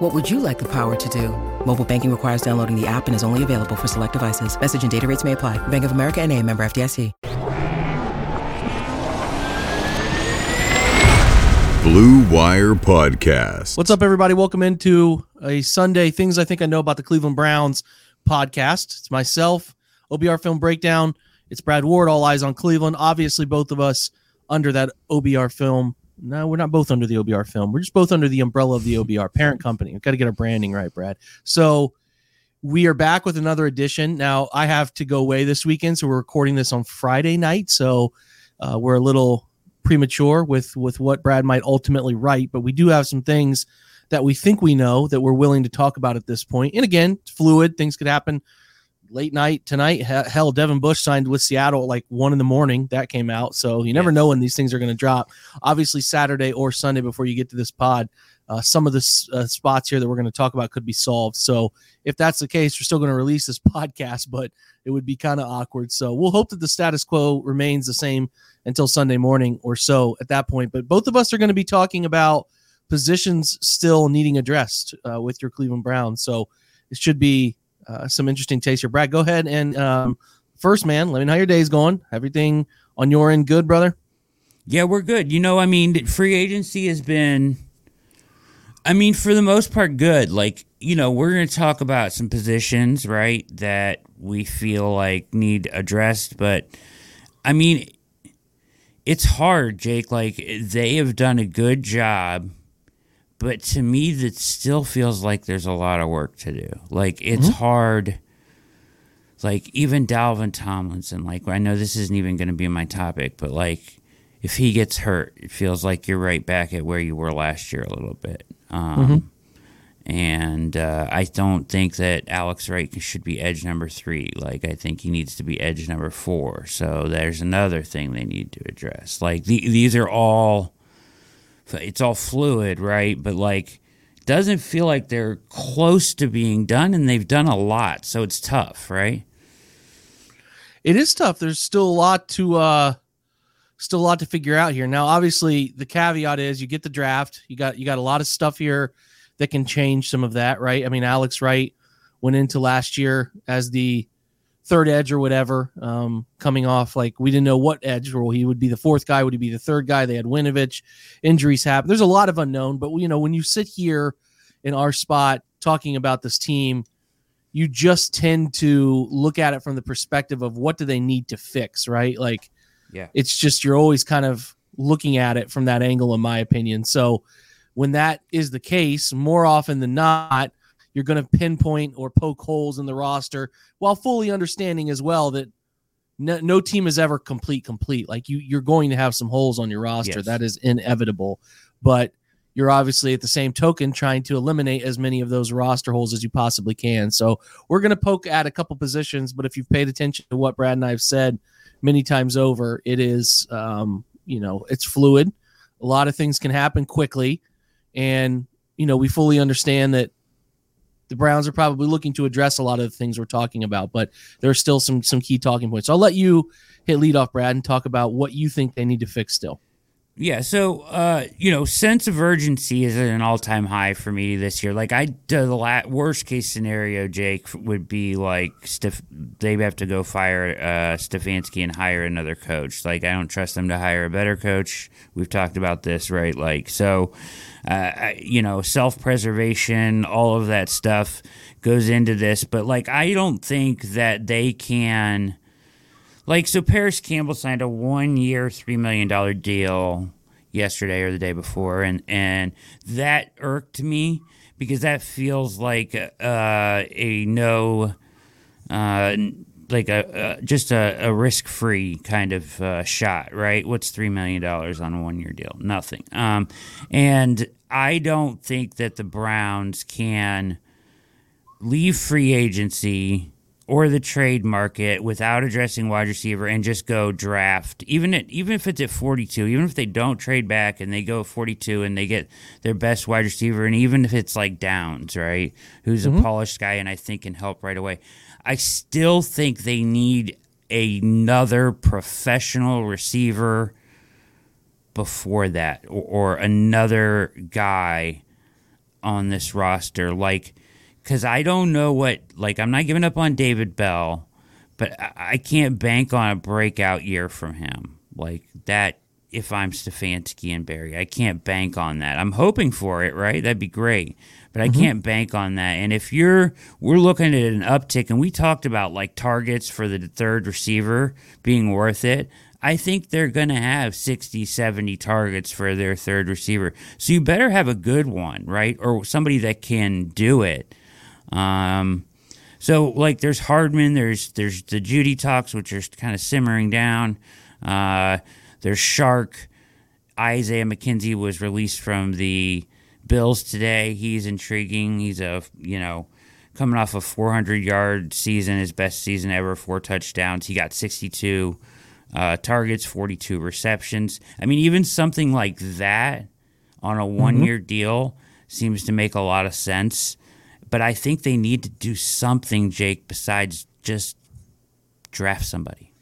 What would you like the power to do? Mobile banking requires downloading the app and is only available for select devices. Message and data rates may apply. Bank of America and a member FDIC. Blue Wire Podcast. What's up, everybody? Welcome into a Sunday Things I Think I Know About the Cleveland Browns podcast. It's myself, OBR Film Breakdown. It's Brad Ward, All Eyes on Cleveland. Obviously, both of us under that OBR film. No, we're not both under the OBR film. We're just both under the umbrella of the OBR parent company. We've got to get our branding right, Brad. So we are back with another edition. Now, I have to go away this weekend, so we're recording this on Friday night. So uh, we're a little premature with with what Brad might ultimately write, but we do have some things that we think we know that we're willing to talk about at this point. And again, fluid things could happen late night tonight. Hell, Devin Bush signed with Seattle at like one in the morning. That came out, so you never know when these things are going to drop. Obviously, Saturday or Sunday before you get to this pod. Uh, some of the uh, spots here that we're going to talk about could be solved. So, if that's the case, we're still going to release this podcast, but it would be kind of awkward. So, we'll hope that the status quo remains the same until Sunday morning or so at that point. But both of us are going to be talking about positions still needing addressed uh, with your Cleveland Browns. So, it should be uh, some interesting taste here. Brad, go ahead and um, first, man, let me know how your day's going. Everything on your end good, brother? Yeah, we're good. You know, I mean, free agency has been I mean, for the most part, good. Like, you know, we're going to talk about some positions, right, that we feel like need addressed. But, I mean, it's hard, Jake. Like, they have done a good job. But to me, that still feels like there's a lot of work to do. Like, it's mm-hmm. hard. Like, even Dalvin Tomlinson, like, I know this isn't even going to be my topic, but, like, if he gets hurt, it feels like you're right back at where you were last year a little bit. Um, mm-hmm. And uh, I don't think that Alex Wright should be edge number three. Like, I think he needs to be edge number four. So there's another thing they need to address. Like, the, these are all, it's all fluid, right? But, like, doesn't feel like they're close to being done, and they've done a lot. So it's tough, right? It is tough. There's still a lot to, uh, still a lot to figure out here. Now, obviously, the caveat is you get the draft. You got you got a lot of stuff here that can change some of that, right? I mean, Alex Wright went into last year as the third edge or whatever, um, coming off like we didn't know what edge role he would be the fourth guy, would he be the third guy? They had Winovich, injuries happen. There's a lot of unknown, but you know when you sit here in our spot talking about this team, you just tend to look at it from the perspective of what do they need to fix, right? Like yeah. It's just you're always kind of looking at it from that angle, in my opinion. So when that is the case, more often than not, you're going to pinpoint or poke holes in the roster while fully understanding as well that no, no, team is ever complete complete like you you're going to have some holes on your roster yes. that is inevitable but you're obviously at the same token trying to eliminate as many of those roster holes as you possibly can so we're going to poke at a couple positions but if you've paid attention to what brad and i've said many times over. It is, um, you know, it's fluid. A lot of things can happen quickly, and you know we fully understand that the Browns are probably looking to address a lot of the things we're talking about, but there are still some some key talking points. So I'll let you hit lead off, Brad, and talk about what you think they need to fix still. Yeah, so uh, you know, sense of urgency is at an all-time high for me this year. Like I, the la- worst case scenario, Jake would be like Steph- they have to go fire uh, Stefanski and hire another coach. Like I don't trust them to hire a better coach. We've talked about this, right? Like so, uh, you know, self-preservation, all of that stuff goes into this. But like, I don't think that they can like, so Parris Campbell signed a one year, $3 million deal yesterday or the day before. And, and that irked me because that feels like uh, a no, uh, like a, uh, just a, a risk free kind of uh, shot, right? What's $3 million on a one year deal? Nothing. Um, and I don't think that the Browns can leave free agency or the trade market without addressing wide receiver and just go draft even at, even if it's at 42 even if they don't trade back and they go 42 and they get their best wide receiver and even if it's like Downs right who's mm-hmm. a polished guy and I think can help right away I still think they need another professional receiver before that or, or another guy on this roster like because I don't know what like I'm not giving up on David Bell, but I, I can't bank on a breakout year from him like that. If I'm Stefanski and Barry, I can't bank on that. I'm hoping for it, right? That'd be great, but I mm-hmm. can't bank on that. And if you're, we're looking at an uptick, and we talked about like targets for the third receiver being worth it. I think they're going to have 60, 70 targets for their third receiver. So you better have a good one, right? Or somebody that can do it. Um, so like there's Hardman, there's there's the Jeudy talks, which are kind of simmering down. Uh, there's Chark. Isaiah McKenzie was released from the Bills today. He's intriguing. He's a you know coming off a 400 yard season, his best season ever, four touchdowns. He got 62 uh, targets, 42 receptions. I mean, even something like that on a one year mm-hmm. deal seems to make a lot of sense. But I think they need to do something, Jake, besides just draft somebody.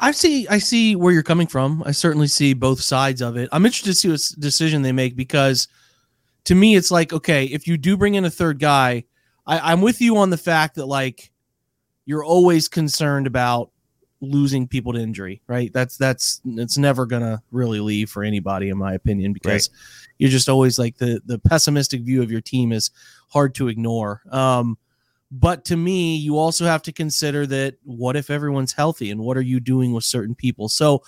I see. I see where you're coming from. I certainly see both sides of it. I'm interested to see what decision they make because, to me, it's like okay, if you do bring in a third guy, I, I'm with you on the fact that like you're always concerned about losing people to injury, right? That's that's it's never gonna really leave for anybody, in my opinion, because right. you're just always like the the pessimistic view of your team is hard to ignore. Um, but to me, you also have to consider that what if everyone's healthy and what are you doing with certain people? So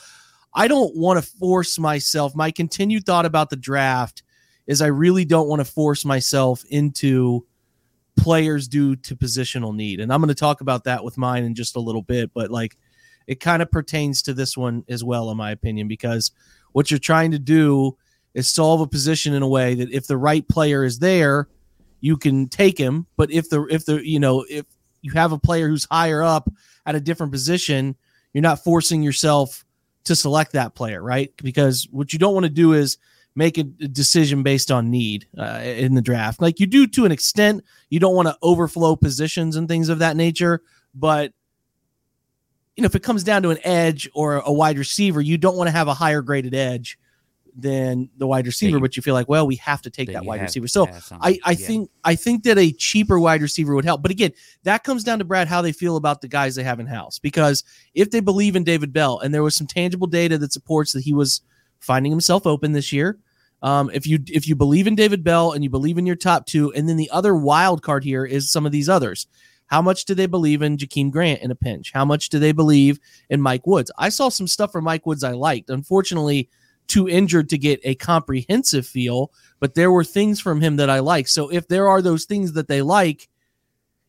I don't want to force myself. My continued thought about the draft is I really don't want to force myself into players due to positional need. And I'm going to talk about that with mine in just a little bit, but like it kind of pertains to this one as well, in my opinion, because what you're trying to do is solve a position in a way that if the right player is there, you can take him. But if the if the you know if you have a player who's higher up at a different position, you're not forcing yourself to select that player, right? Because what you don't want to do is make a decision based on need uh, in the draft. Like you do to an extent, you don't want to overflow positions and things of that nature, but you know, if it comes down to an edge or a wide receiver, you don't want to have a higher graded edge than the wide receiver, but you feel like, well, we have to take that, that wide receiver. So I, I yeah. think I think that a cheaper wide receiver would help. But again, that comes down to Brad how they feel about the guys they have in house. Because if they believe in David Bell, and there was some tangible data that supports that he was finding himself open this year. Um, if you if you believe in David Bell and you believe in your top two, and then the other wild card here is some of these others. How much do they believe in Jakeem Grant in a pinch? How much do they believe in Mike Woods? I saw some stuff from Mike Woods I liked. Unfortunately, too injured to get a comprehensive feel, but there were things from him that I like. So if there are those things that they like,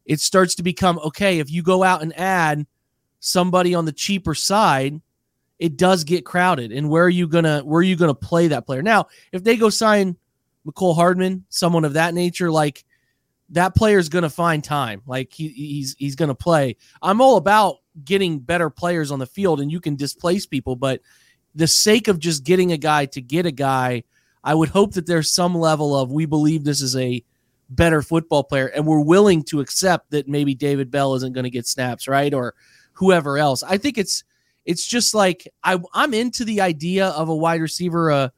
it starts to become okay. If you go out and add somebody on the cheaper side, it does get crowded. And where are you gonna where are you gonna play that player? Now, if they go sign Mecole Hardman, someone of that nature, like that player is gonna find time. Like he, he's he's gonna play. I'm all about getting better players on the field, and you can displace people, but the sake of just getting a guy to get a guy, I would hope that there's some level of we believe this is a better football player and we're willing to accept that maybe David Bell isn't going to get snaps, right? Or whoever else. I think it's it's just like I I'm into the idea of a wide receiver uh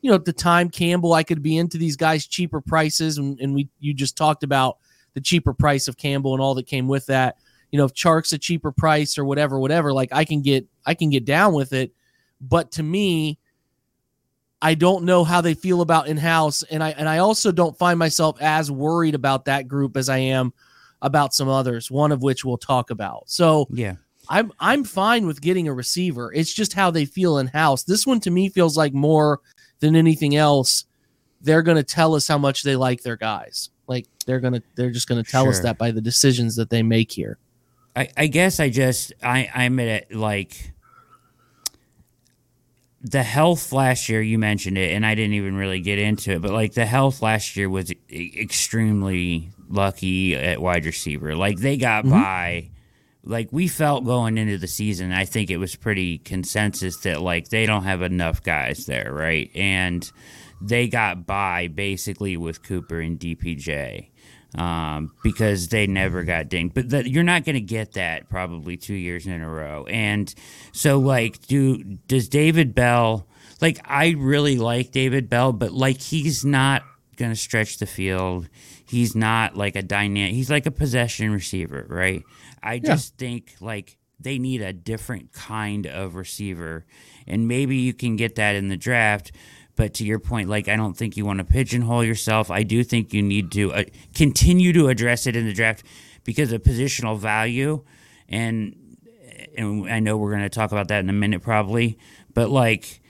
you know at the time Campbell I could be into these guys cheaper prices and, and we you just talked about the cheaper price of Campbell and all that came with that. You know, if Chark's a cheaper price or whatever, whatever, like I can get I can get down with it. But to me, I don't know how they feel about in-house and I and I also don't find myself as worried about that group as I am about some others, one of which we'll talk about. So, yeah. I'm I'm fine with getting a receiver. It's just how they feel in-house. This one to me feels like more than anything else they're going to tell us how much they like their guys. Like they're going to they're just going to tell sure. us that by the decisions that they make here. I, I, guess I just I I'm at like the health last year, you mentioned it, and I didn't even really get into it, but like the health last year was extremely lucky at wide receiver. Like they got Mm-hmm. by. Like we felt going into the season, I think it was pretty consensus that like they don't have enough guys there, right? And they got by basically with Cooper and DPJ um, because they never got dinged. But that you're not going to get that probably two years in a row. And so, like, do does David Bell? Like, I really like David Bell, but like, he's not going to stretch the field. He's not like a dynamic. He's like a possession receiver, right? I just think like they need a different kind of receiver, and maybe you can get that in the draft. But to your point, like I don't think you want to pigeonhole yourself. I do think you need to uh, continue to address it in the draft because of positional value, and and I know we're going to talk about that in a minute probably. But like,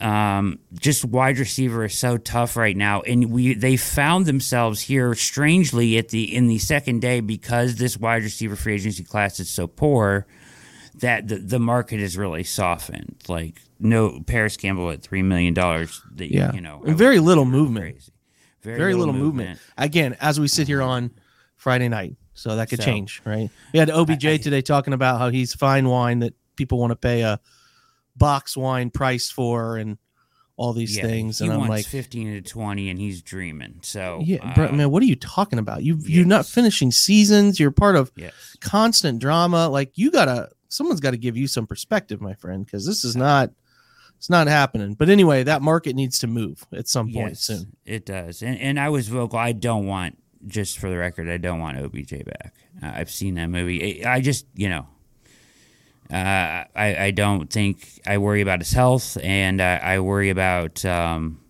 um, just wide receiver is so tough right now, and we they found themselves here strangely at the in the second day because this wide receiver free agency class is so poor that the, the market is really softened. Like no Parris Campbell at three million dollars. Yeah. you know, very little movement. crazy. Very, little, movement. Again, as we sit here on Friday night, so that could So- change, right? We had OBJ today talking about how he's fine wine that people want to pay a box wine price for, and all these Yeah, things. And I'm like, fifteen to twenty, and he's dreaming. So yeah, bro, uh, man, what are you talking about? You you're not finishing seasons. You're part of yes. constant drama. Like you gotta, someone's got to give you some perspective, my friend, because this is not, it's not happening. But anyway, that market needs to move at some point Yes, soon. it does. And and I was vocal. I don't want, just for the record, I don't want OBJ back. Uh, I've seen that movie. I I just, you know, uh, I I don't think I worry about his health, and I, I worry about um,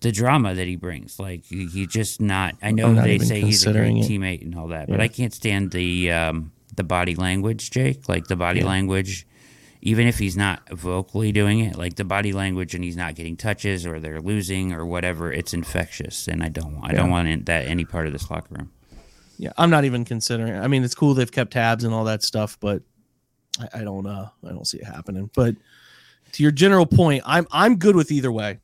the drama that he brings. Like he, he just not. I know not they say he's a great it. teammate and all that, but I can't stand the um, the body language, Jake. Like the body Yeah. language even if he's not vocally doing it, like the body language and he's not getting touches or they're losing or whatever, it's infectious, and I don't, I don't want that any part of this locker room. Yeah, I'm not even considering. I mean, it's cool they've kept tabs and all that stuff, but I, I don't. Uh, I don't see it happening. But to your general point, I'm I'm good with either way.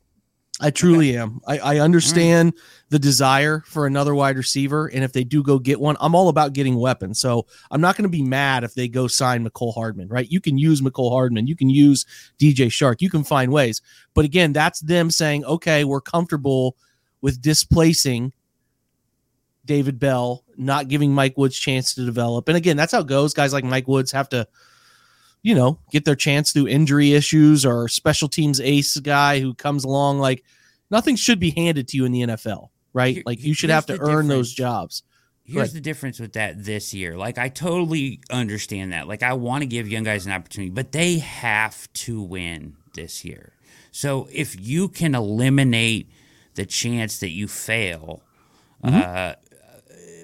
I truly am. I, I understand the desire for another wide receiver, and if they do go get one, I'm all about getting weapons. So I'm not going to be mad if they go sign Mecole Hardman. Right? You can use Mecole Hardman. You can use DJ Chark. You can find ways. But again, that's them saying, okay, we're comfortable with displacing David Bell, not giving Mike Woods chance to develop. And again, that's how it goes. Guys like Mike Woods have to, you know, get their chance through injury issues or special teams ace guy who comes along. Like nothing should be handed to you in the NFL, right? Here- like you should have to earn those jobs. Here's Right. the difference with that this year. Like I totally understand that. Like I want to give young guys an opportunity, but they have to win this year. So if you can eliminate the chance that you fail uh,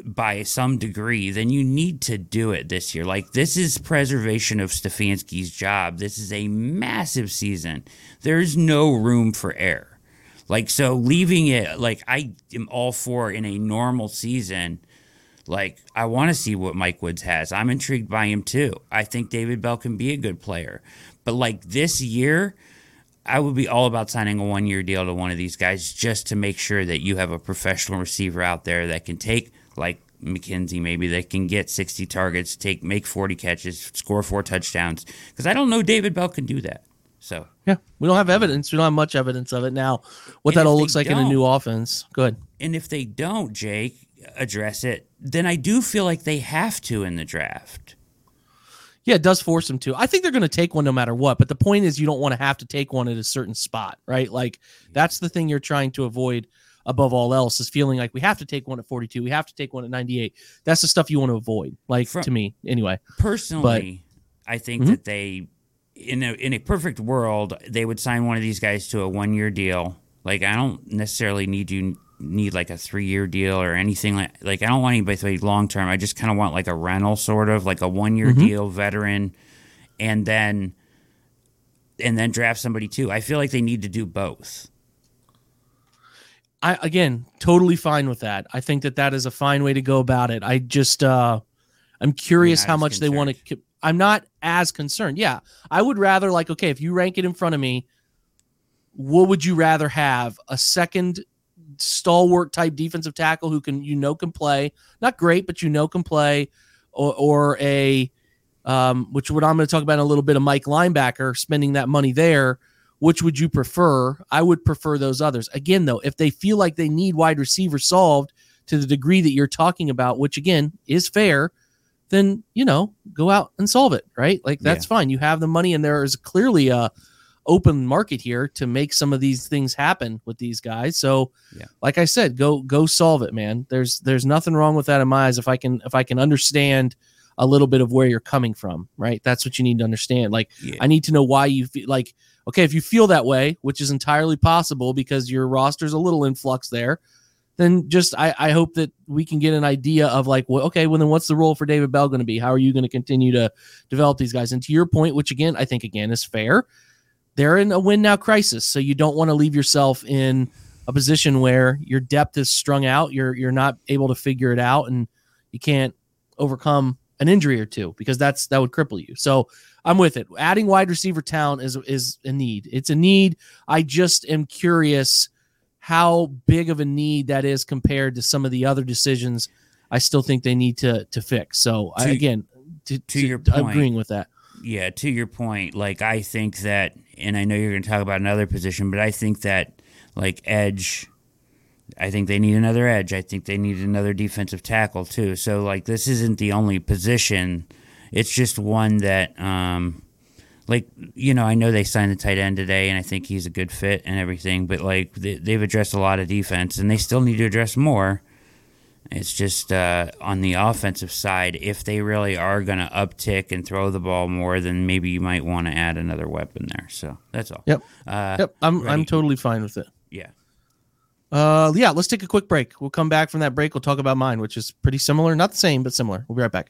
by some degree, then you need to do it this year. Like this is preservation of Stefanski's job. This is a massive season. There's no room for error. Like so, leaving it like I am all for in a normal season. Like I want to see what Mike Woods has. I'm intrigued by him too. I think David Bell can be a good player, but like this year, I would be all about signing a one year deal to one of these guys just to make sure that you have a professional receiver out there that can take like McKenzie maybe that can get 60 targets, take make 40 catches, score four touchdowns. Because I don't know David Bell can do that. So Yeah. We don't have evidence. We don't have much evidence of it now. What that all looks like in a new offense. Good. and if they don't, Jake, address it, then I do feel like they have to in the draft. Yeah, it does force them to. I think they're going to take one no matter what. But the point is, you don't want to have to take one at a certain spot, right? Like that's the thing you're trying to avoid above all else is feeling like we have to take one at 42, we have to take one at 98. That's the stuff you want to avoid. Like From- to me, anyway. Personally, but, I think Mhm. that they, in a in a perfect world, they would sign one of these guys to a one year deal. Like I don't necessarily need you need like a three year deal or anything like like I don't want anybody to be long term. I just kind of want like a rental sort of like a one year Mhm. deal veteran, and then and then draft somebody too. I feel like they need to do both. I again totally fine with that. I think that that is a fine way to go about it. I just uh I'm curious how much they want to I'm not as concerned. Yeah, I would rather like okay, if you rank it in front of me, what would you rather have? A second stalwart type defensive tackle who can you know can play, not great, but you know can play, or, or a um, which what I'm going to talk about in a little bit of Mike linebacker spending that money there. Which would you prefer? I would prefer those others. Again, though, if they feel like they need wide receiver solved to the degree that you're talking about, which again is fair, then you know go out and solve it. Right? Like that's yeah. fine. You have the money, and there is clearly a open market here to make some of these things happen with these guys. So, yeah. like I said, go go solve it, man. There's there's nothing wrong with that in my eyes. If I can if I can understand a little bit of where you're coming from, right? That's what you need to understand. Like yeah. I need to know why you feel like okay, if you feel that way, which is entirely possible because your roster's a little in flux there, then just I, I hope that we can get an idea of like, well, okay, well then what's the role for David Bell going to be? How are you going to continue to develop these guys? And to your point, which again I think again is fair, they're in a win now crisis. So you don't want to leave yourself in a position where your depth is strung out. You're you're not able to figure it out, and you can't overcome an injury or two because that's that would cripple you. So I'm with it. Adding wide receiver talent is is a need. It's a need. I just am curious how big of a need that is compared to some of the other decisions. I still think they need to to fix. So to, I, again, to, to, to your point, agreeing with that. Yeah, to your point, like I think that and I know you're going to talk about another position, but I think that like edge, I think they need another edge. I think they need another defensive tackle too. So like this isn't the only position. It's just one that, um, like you know, I know they signed the tight end today, and I think he's a good fit and everything. But like they, they've addressed a lot of defense, and they still need to address more. It's just uh, on the offensive side, if they really are going to uptick and throw the ball more, then maybe you might want to add another weapon there. So that's all. Yep. Uh, yep. I'm ready. I'm totally fine with it. Yeah. Uh, yeah. Let's take a quick break. We'll come back from that break. We'll talk about mine, which is pretty similar, not the same, but similar. We'll be right back.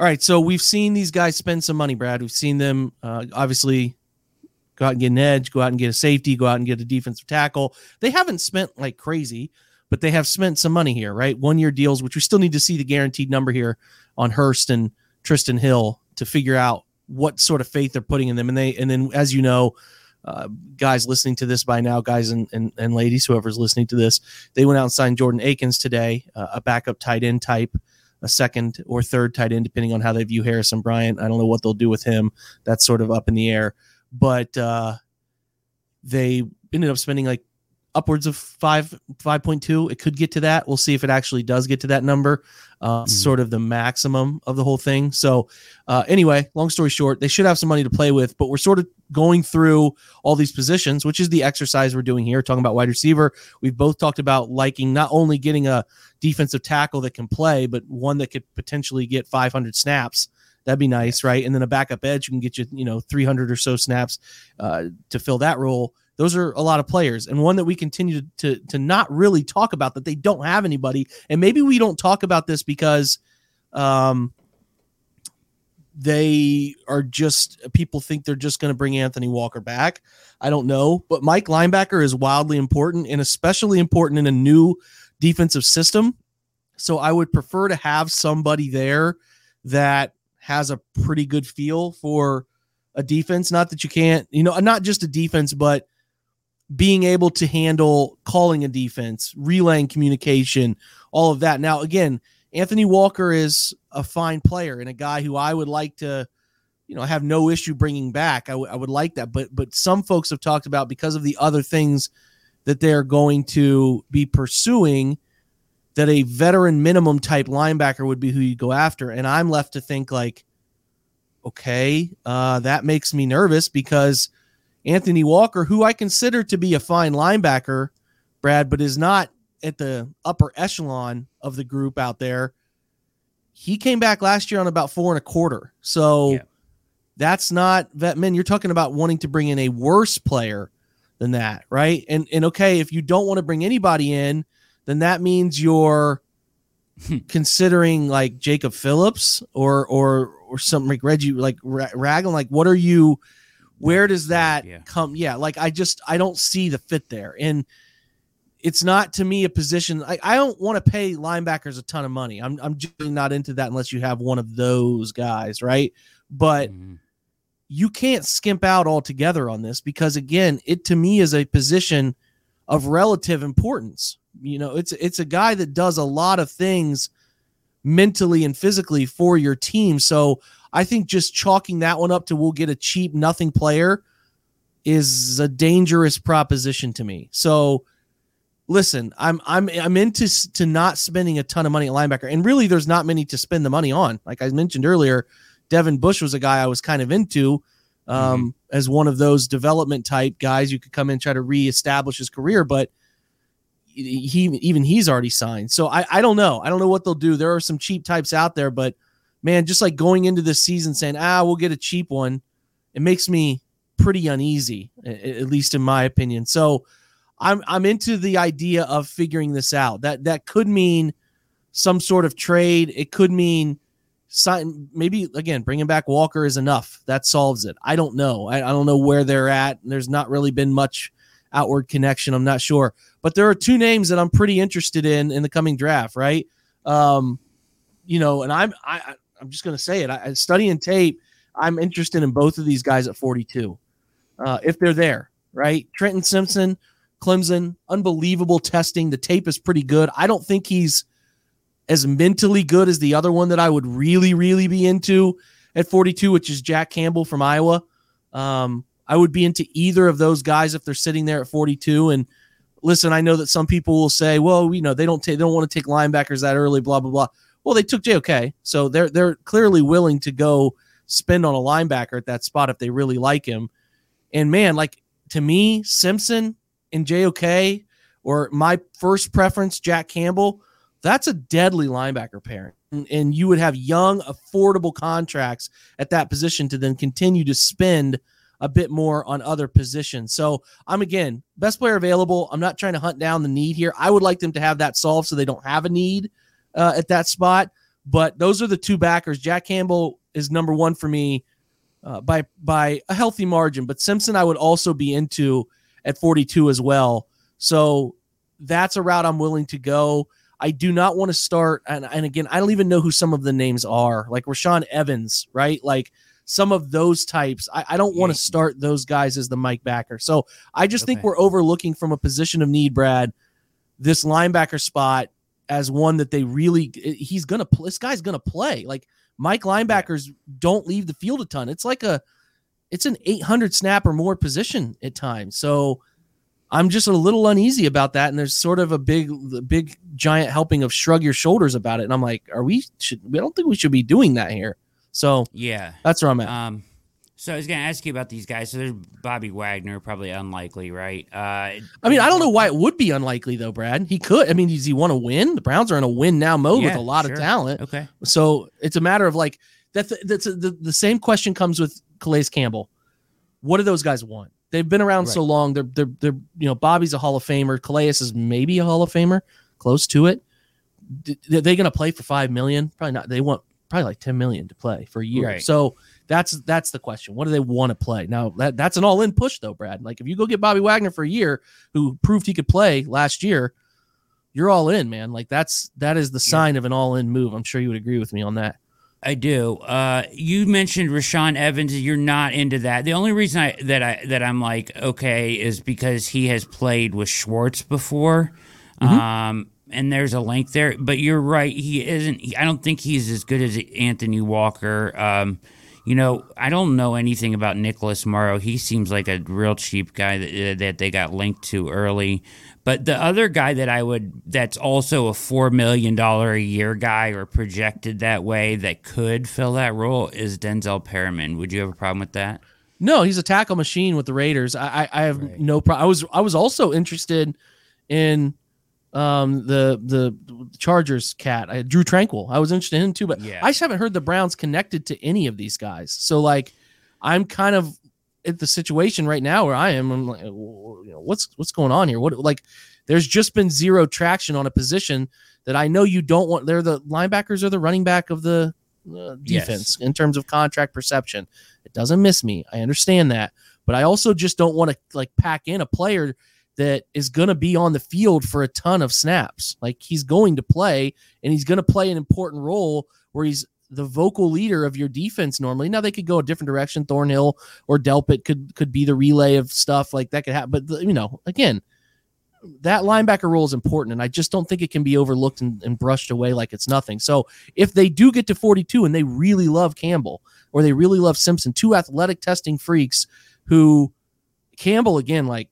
All right, so we've seen these guys spend some money, Brad. We've seen them uh, obviously go out and get an edge, go out and get a safety, go out and get a defensive tackle. They haven't spent like crazy, but they have spent some money here, right? One year deals, which we still need to see the guaranteed number here on Hurst and Trysten Hill to figure out what sort of faith they're putting in them. And they, and then as you know, uh, guys listening to this by now, guys and, and, and ladies, whoever's listening to this, they went out and signed Jordan Akins today, uh, a backup tight end type a second or third tight end, depending on how they view Harrison Bryant. I don't know what they'll do with him. That's sort of up in the air. But uh, they ended up spending like upwards of five five point two. It could get to that. We'll see if it actually does get to that number. Uh, mm-hmm. Sort of the maximum of the whole thing. So uh, anyway, long story short, they should have some money to play with. But we're sort of going through all these positions, which is the exercise we're doing here. Talking about wide receiver, we've both talked about liking not only getting a defensive tackle that can play, but one that could potentially get 500 snaps. That'd be nice, right? And then a backup edge you can get you, you know, 300 or so snaps uh, to fill that role those are a lot of players, and one that we continue to, to to not really talk about that they don't have anybody, and maybe we don't talk about this because, um, they are just people think they're just going to bring Anthony Walker back. I don't know, but Mike linebacker is wildly important and especially important in a new defensive system. So I would prefer to have somebody there that has a pretty good feel for a defense. Not that you can't, you know, not just a defense, but being able to handle calling a defense, relaying communication, all of that. Now, again, Anthony Walker is a fine player and a guy who I would like to, you know, have no issue bringing back. I, w- I would like that, but but some folks have talked about because of the other things that they're going to be pursuing, that a veteran minimum type linebacker would be who you go after, and I'm left to think like, okay, uh, that makes me nervous because Anthony Walker, who I consider to be a fine linebacker, Brad, but is not at the upper echelon of the group out there. he came back last year on about four and a quarter. So Yeah. that's not vet men. You're talking about wanting to bring in a worse player than that, right? And and okay, if you don't want to bring anybody in, then that means you're hmm. considering like Jacob Phillips or or or something like Reggie like Ra- Raglan. Like, what are you? Where does that Yeah. come? Yeah, like I just I don't see the fit there, and it's not to me a position. I, I don't want to pay linebackers a ton of money. I'm I'm generally not into that unless you have one of those guys, right? But Mhm. you can't skimp out altogether on this because again, it to me is a position of relative importance. You know, it's it's a guy that does a lot of things mentally and physically for your team. So I think just chalking that one up to we'll get a cheap nothing player is a dangerous proposition to me. So listen, I'm I'm I'm into to not spending a ton of money at linebacker, and really, there's not many to spend the money on. Like I mentioned earlier, Devin Bush was a guy I was kind of into um, as one of those development type guys. You could come in and try to reestablish his career, but he even he's already signed. So I I don't know. I don't know what they'll do. There are some cheap types out there, but man, just like going into this season saying ah we'll get a cheap one, it makes me pretty uneasy, at least in my opinion. So. I'm I'm into the idea of figuring this out. That that could mean some sort of trade. It could mean sign maybe again bringing back Walker is enough. That solves it. I don't know. I, I don't know where they're at. There's not really been much outward connection. I'm not sure. But there are two names that I'm pretty interested in in the coming draft. Right. Um, you know, and I'm I I- I'm just gonna say it. I, I studying tape. I'm interested in both of these guys at 42, uh, if they're there. Right. Trenton Simpson. Clemson, unbelievable testing. The tape is pretty good. I don't think he's as mentally good as the other one that I would really, really be into at 42, which is Jack Campbell from Iowa. Um, I would be into either of those guys if they're sitting there at 42. And listen, I know that some people will say, well, you know, they don't take, they don't want to take linebackers that early, blah, blah, blah. Well, they took JOK. So they're, they're clearly willing to go spend on a linebacker at that spot if they really like him. And man, like to me, Simpson, and JOK or my first preference, Jack Campbell, that's a deadly linebacker pairing. And, and you would have young, affordable contracts at that position to then continue to spend a bit more on other positions. So I'm again, best player available. I'm not trying to hunt down the need here. I would like them to have that solved so they don't have a need uh, at that spot. But those are the two backers. Jack Campbell is number one for me uh, by by a healthy margin. But Simpson, I would also be into at 42 as well. So that's a route I'm willing to go. I do not want to start, and, and again, I don't even know who some of the names are, like Rashaan Evans, right? Like some of those types. I, I don't want to start those guys as the Mike backer. So I just think we're overlooking from a position of need, Brad, this linebacker spot as one that they really he's gonna play. This guy's gonna play. Like Mike linebackers don't leave the field a ton. It's like a it's an 800 snap or more position at times. So I'm just a little uneasy about that. And there's sort of a big, big giant helping of shrug your shoulders about it. And I'm like, are we should, we don't think we should be doing that here. So Yeah. that's where I'm at. Um, so I was going to ask you about these guys. So there's Bobby Wagner, probably unlikely, right? Uh, I mean, I don't know why it would be unlikely though, Brad. He could. I mean, does he want to win? The Browns are in a win now mode with a lot sure. of talent. Okay. So it's a matter of like that's that's the, the same question comes with Calais Campbell. What do those guys want? They've been around so long. They're they're they're you know Bobby's a Hall of Famer. Calais is maybe a Hall of Famer, close to it. D- Are they going to play for five million? Probably not. They want probably like ten million to play for a year. Right. So that's that's the question. What do they want to play? Now that that's an all in push though, Brad. Like if you go get Bobby Wagner for a year, who proved he could play last year, you're all in, man. Like that's that is the sign of an all in move. I'm sure you would agree with me on that. I do. Uh, you mentioned Rashaan Evans. You're not into that. The only reason I that I that I'm like okay is because he has played with Schwartz before, um, and there's a link there. But you're right. He isn't. He, I don't think he's as good as Anthony Walker. Um, you know, I don't know anything about Nicholas Morrow. He seems like a real cheap guy that, uh, that they got linked to early. But the other guy that I would, that's also a $4 million a year guy or projected that way that could fill that role is Denzel Perryman. Would you have a problem with that? No, he's a tackle machine with the Raiders. I I, I have Right. no problem. I was I was also interested in um, the the Chargers cat, I, Drue Tranquill. I was interested in him too, but Yeah. I just haven't heard the Browns connected to any of these guys. So like, I'm kind of at the situation right now where I am. I'm like, you know, what's what's going on here? What like, there's just been zero traction on a position that I know you don't want. They're the linebackers or the running back of the uh, Yes. defense in terms of contract perception. It doesn't miss me. I understand that, but I also just don't want to like pack in a player that is going to be on the field for a ton of snaps. Like he's going to play and he's going to play an important role where he's the vocal leader of your defense normally. Now they could go a different direction. Thornhill or Delpit could could be the relay of stuff like that could happen. But you know, again, that linebacker role is important, and I just don't think it can be overlooked and, and brushed away like it's nothing. So if they do get to 42 and they really love Campbell or they really love Simpson, two athletic testing freaks who Campbell again, like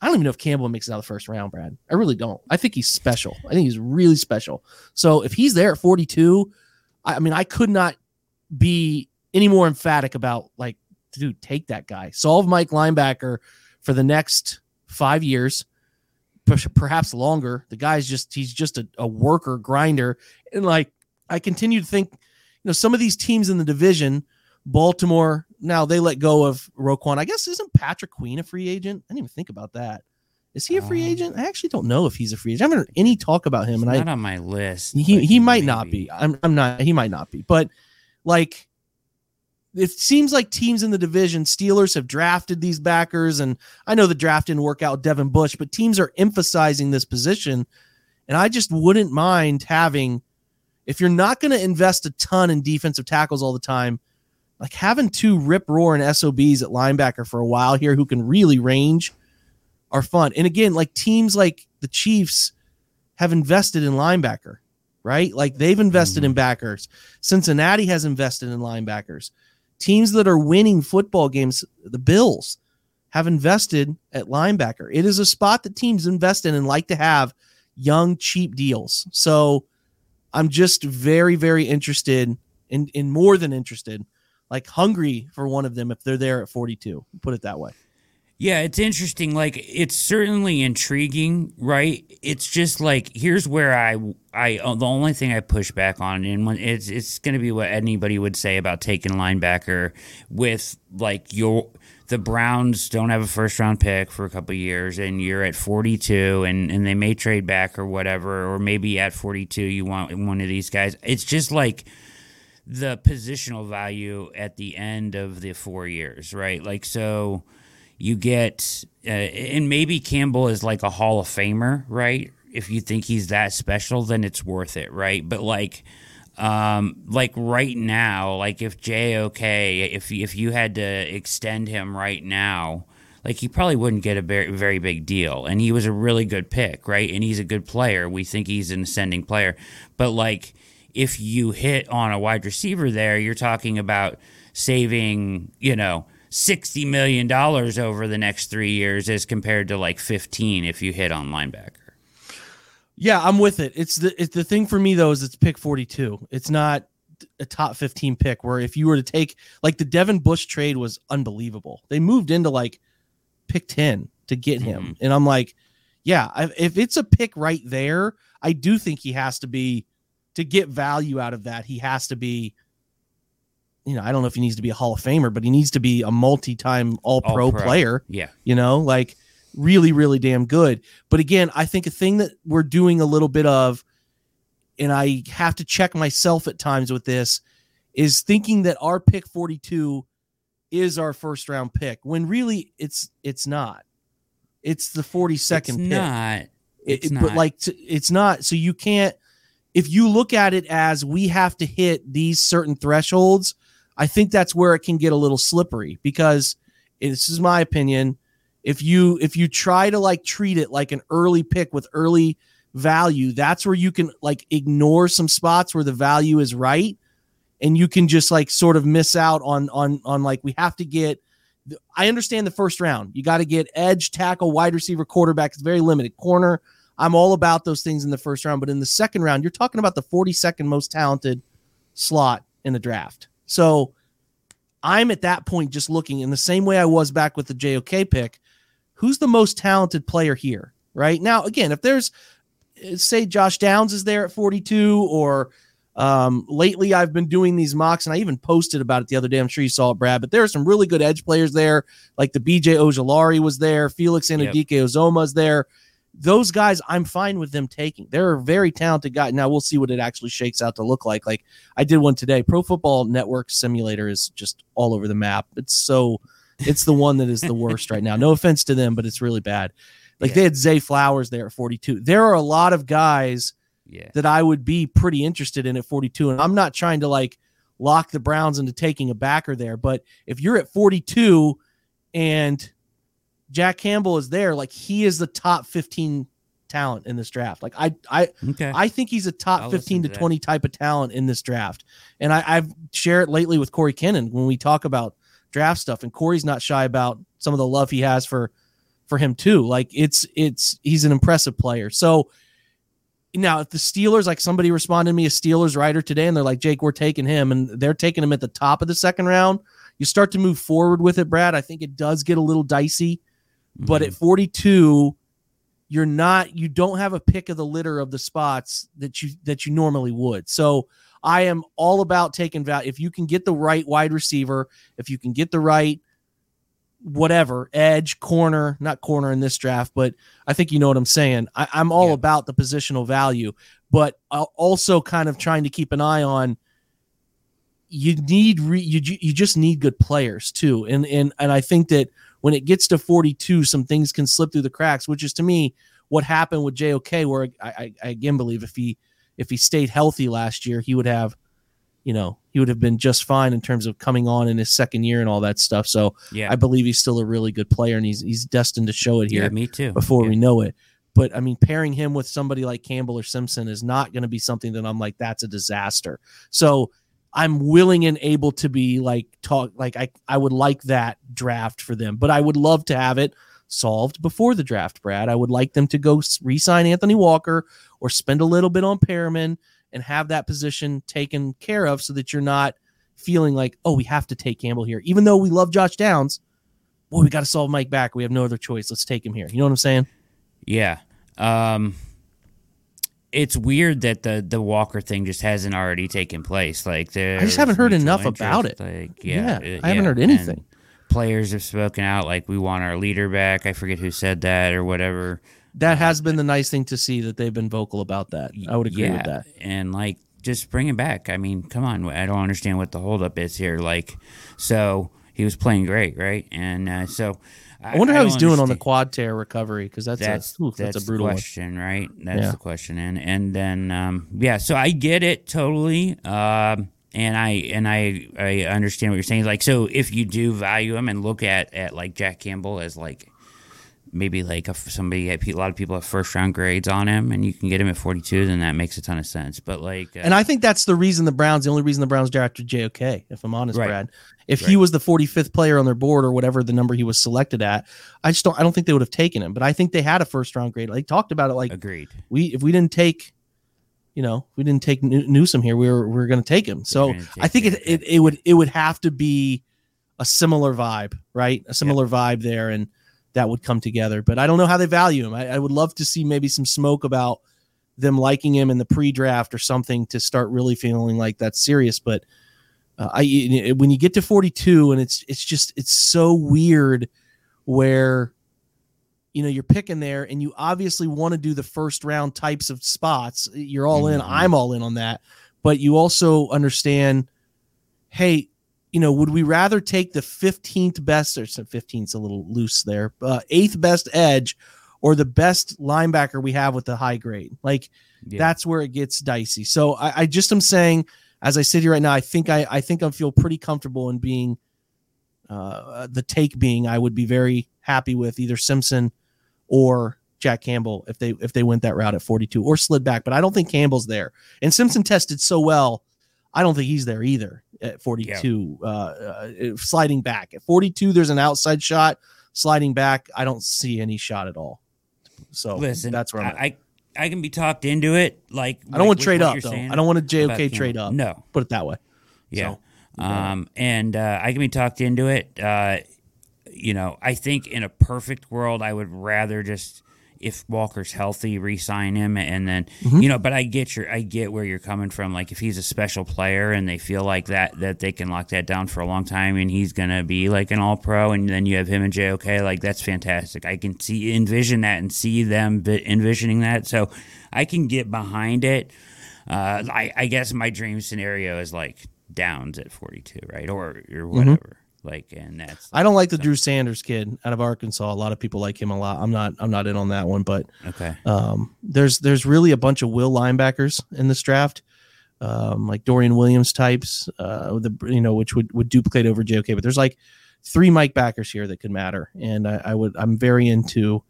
I don't even know if Campbell makes it out of the first round, Brad. I really don't. I think he's special. I think he's really special. So if he's there at 42, I, I mean, I could not be any more emphatic about like, dude, take that guy. Solve Mike linebacker for the next five years, perhaps longer. The guy's just he's just a, a worker grinder. And like I continue to think, you know, some of these teams in the division, Baltimore, now they let go of Roquan. I guess isn't Patrick Queen a free agent? I didn't even think about that. Is he a free Um, agent? I actually don't know if he's a free agent. I haven't heard any talk about him, and I on my list. he he might not be. I'm I'm not. He might not be. But like, it seems like teams in the division, Steelers have drafted these backers, and I know the draft didn't work out Devin Bush, but teams are emphasizing this position, and I just wouldn't mind having, if you're not going to invest a ton in defensive tackles all the time, like having two rip roaring SOBs at linebacker for a while here who can really range are fun. And again, like teams like the Chiefs have invested in linebacker, right? Like they've invested in mm-hmm. backers. Cincinnati has invested in linebackers. Teams that are winning football games, the Bills, have invested at linebacker. It is a spot that teams invest in and like to have young, cheap deals. So I'm just very, very interested in, in more than interested, like hungry for one of them if they're there at 42. Put it that way. Yeah, it's interesting. Like, it's certainly intriguing, right? It's just like here's where I, I uh, the only thing I push back on, and when it's it's going to be what anybody would say about taking linebacker with like your the Browns don't have a first round pick for a couple years, and you're at 42, and and they may trade back or whatever, or maybe at 42 you want one of these guys. It's just like the positional value at the end of the four years, right? Like so you get uh, and maybe Campbell is like a Hall of Famer, right? If you think he's that special, then it's worth it, right? But like um like right now, like if JOK, if if you had to extend him right now, like he probably wouldn't get a very very big deal and he was a really good pick, right? And he's a good player. We think he's an ascending player. But like if you hit on a wide receiver there, you're talking about saving, you know, sixty million dollars over the next three years as compared to like fifteen if you hit on linebacker. Yeah, I'm with it. It's the it's the thing for me though is it's pick 42. It's not a top 15 pick where if you were to take like the Devin Bush trade was unbelievable. They moved into like pick 10 to get him. Mm-hmm. And I'm like, yeah, if it's a pick right there, I do think he has to be to get value out of that. He has to be you know, I don't know if he needs to be a Hall of Famer, but he needs to be a multi-time all-pro All-pro. player Yeah. you know like really really damn good but again i think a thing that we're doing a little bit of and i have to check myself at times with this is thinking that our pick 42 is our first round pick when really it's it's not it's the 42nd It's pick not. It's it- not. but like it's not so you can't if you look at it as we have to hit these certain thresholds i think that's where it can get a little slippery because this is my opinion if you if you try to like treat it like an early pick with early value that's where you can like ignore some spots where the value is right and you can just like sort of miss out on on on like we have to get I understand the first round. You got to get edge, tackle, wide receiver, quarterback. It's very limited. Corner. I'm all about those things in the first round, but in the second round, you're talking about the 42nd most talented slot in the draft. So I'm at that point just looking in the same way I was back with the JOK pick. Who's the most talented player here? Right now, again, if there's say Josh Downs is there at 42 or um, lately I've been doing these mocks and I even posted about it the other day. I'm sure you saw it, Brad, but there are some really good edge players there. Like the BJ Ojulari was there. Felix Anudike yep. Ozoma's there. Those guys, I'm fine with them taking. They're a very talented guy. Now we'll see what it actually shakes out to look like. Like I did one today. Pro Football Network Simulator is just all over the map. It's so, it's the one that is the worst right now. No offense to them, but it's really bad. Like yeah. they had Zay Flowers there at 42. There are a lot of guys yeah. that I would be pretty interested in at 42. And I'm not trying to like lock the Browns into taking a backer there, but if you're at 42 and Jack Campbell is there, like he is the top 15 talent in this draft. Like I I okay. I think he's a top I'll 15 to, to 20 type of talent in this draft. And I, I've shared it lately with Cory Kinnan when we talk about draft stuff, and Corey's not shy about some of the love he has for for him too. Like it's it's he's an impressive player. So now if the Steelers, like somebody responded to me, a Steelers writer today, and they're like, Jake, we're taking him, and they're taking him at the top of the second round. You start to move forward with it, Brad. I think it does get a little dicey. Mm-hmm. But at 42, you're not you don't have a pick of the litter of the spots that you that you normally would. So I am all about taking value. If you can get the right wide receiver, if you can get the right whatever edge corner not corner in this draft but i think you know what i'm saying I, am all yeah. about the positional value but also kind of trying to keep an eye on you need re, you, you just need good players too and and and i think that when it gets to 42 some things can slip through the cracks which is to me what happened with jok where i, I, I again believe if he if he stayed healthy last year he would have you know, he would have been just fine in terms of coming on in his second year and all that stuff. So yeah. I believe he's still a really good player and he's he's destined to show it here. Yeah, me too. Before yeah. we know it. But I mean, pairing him with somebody like Campbell or Simpson is not going to be something that I'm like, that's a disaster. So I'm willing and able to be like talk like I I would like that draft for them, but I would love to have it solved before the draft, Brad. I would like them to go re-sign Anthony Walker or spend a little bit on Perryman and have that position taken care of so that you're not feeling like, oh, we have to take Campbell here. Even though we love Josh Downs, boy, we got to solve Mike back. We have no other choice. Let's take him here. You know what I'm saying? Yeah. Um, it's weird that the the Walker thing just hasn't already taken place. Like I just haven't heard enough interest. about it. Like yeah, yeah I haven't heard anything. And players have spoken out like we want our leader back. I forget who said that or whatever that has been the nice thing to see that they've been vocal about that. I would agree yeah, with that. And like just bring him back. I mean, come on. I don't understand what the holdup is here. Like, so he was playing great, right? And uh, so I, I wonder how he's doing on the quad tear recovery because that's that's a, oof, that's, that's, a brutal question, one. right? That's yeah. the question. And and then um, yeah, so I get it totally. Um, and I and I I understand what you're saying. Like, so if you do value him and look at at like Jack Campbell as like maybe like a, somebody a lot of people have first round grades on him and you can get him at 42 then that makes a ton of sense but like uh, and i think that's the reason the browns the only reason the browns drafted jok if i'm honest right. brad if right. he was the 45th player on their board or whatever the number he was selected at i just don't i don't think they would have taken him but i think they had a first round grade they talked about it like agreed we if we didn't take you know we didn't take newsome here we were we were going to take him so take i think it, it, it would it would have to be a similar vibe right a similar yep. vibe there and that would come together. But I don't know how they value him. I, I would love to see maybe some smoke about them liking him in the pre-draft or something to start really feeling like that's serious. But uh, I when you get to 42 and it's it's just it's so weird where you know you're picking there and you obviously want to do the first round types of spots. You're all mm-hmm. in. I'm all in on that. But you also understand, hey, you know, would we rather take the 15th best or 15th's a little loose there, uh, eighth best edge or the best linebacker we have with the high grade? Like yeah. that's where it gets dicey. So I, I, just am saying, as I sit here right now, I think I, I think I feel pretty comfortable in being uh, the take being I would be very happy with either Simpson or Jack Campbell if they if they went that route at 42 or slid back. But I don't think Campbell's there. And Simpson tested so well I don't think he's there either at 42. Yeah. Uh, uh, sliding back at 42, there's an outside shot. Sliding back, I don't see any shot at all. So listen, that's where I'm I, I can be talked into it. Like I don't want to trade up though. I don't want to JOK trade up. No, put it that way. Yeah. So, um, and uh, I can be talked into it. Uh, you know, I think in a perfect world, I would rather just if Walker's healthy, re-sign him, and then Mhm. you know. But I get your, I get where you're coming from. Like if he's a special player and they feel like that that they can lock that down for a long time, and he's gonna be like an All Pro, and then you have him and JOK, like that's fantastic. I can see envision that and see them vi- envisioning that, so I can get behind it. Uh, I, I guess my dream scenario is like Downs at 42, right, or or whatever. Like, and that's I don't like the Drew Sanders kid out of Arkansas. A lot of people like him a lot. I'm not. I'm not in on that one, but okay. um, there's there's really a bunch of will linebackers in this draft, um, like Dorian Williams types, uh, the you know which would would duplicate over JOK. But there's like three Mike backers here that could matter, and I, I would I'm very into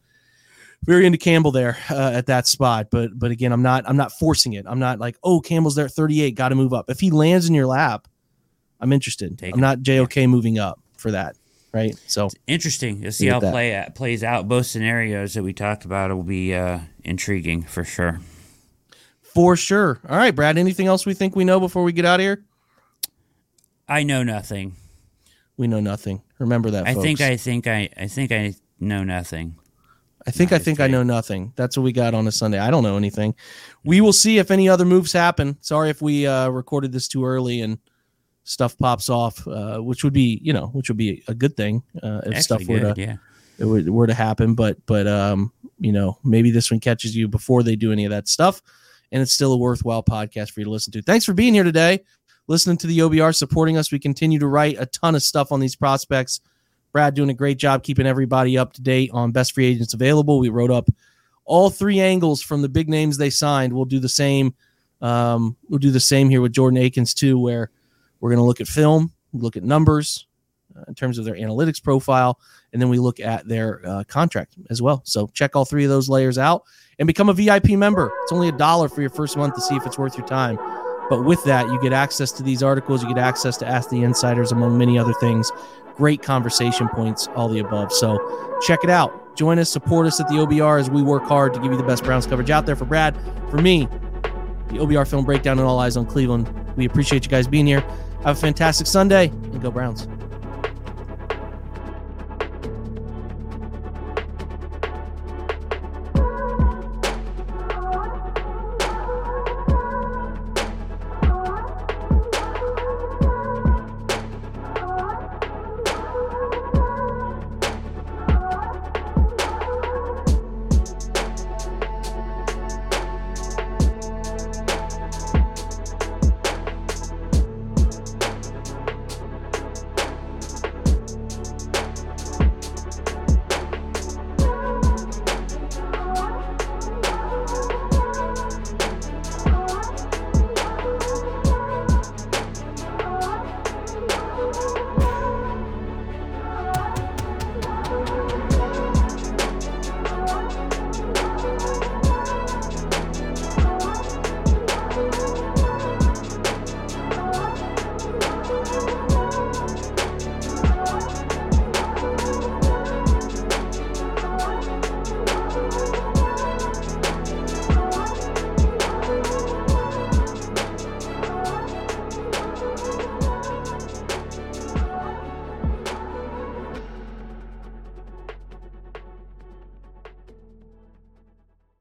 very into Campbell there uh, at that spot. But but again, I'm not I'm not forcing it. I'm not like oh Campbell's there at 38, got to move up. If he lands in your lap, I'm interested. Take I'm not JOK moving up for that, right? So Interesting. You'll see how that. play uh, plays out. Both scenarios that we talked about will be uh, intriguing for sure. for sure. All right, Brad. Anything else we think we know before we get out of here? I know nothing. We know nothing. Remember that. I think. I think I I think I know nothing. I think I just think I know nothing. That's what we got on a Sunday. I don't know anything. We will see if any other moves happen. Sorry if we uh, recorded this too early and stuff pops off, uh, which would be you know which would be a good thing uh, if Actually stuff were good, to yeah. it were, were to happen. But but um you know maybe this one catches you before they do any of that stuff, and it's still a worthwhile podcast for you to listen to. Thanks for being here today, listening to the OBR, supporting us. We continue to write a ton of stuff on these prospects. Brad doing a great job keeping everybody up to date on best free agents available. We wrote up all three angles from the big names they signed. We'll do the same. Um, we'll do the same here with Jordan Akins too, where we're going to look at film, look at numbers uh, in terms of their analytics profile, and then we look at their uh, contract as well. So check all three of those layers out and become a VIP member. It's only a dollar for your first month to see if it's worth your time. But with that, you get access to these articles, you get access to Ask the Insiders, among many other things. Great conversation points, all the above. So check it out. Join us, support us at the OBR as we work hard to give you the best Browns coverage out there. For Brad, for me, the OBR film breakdown and all eyes on Cleveland. We appreciate you guys being here. Have a fantastic Sunday and go Browns.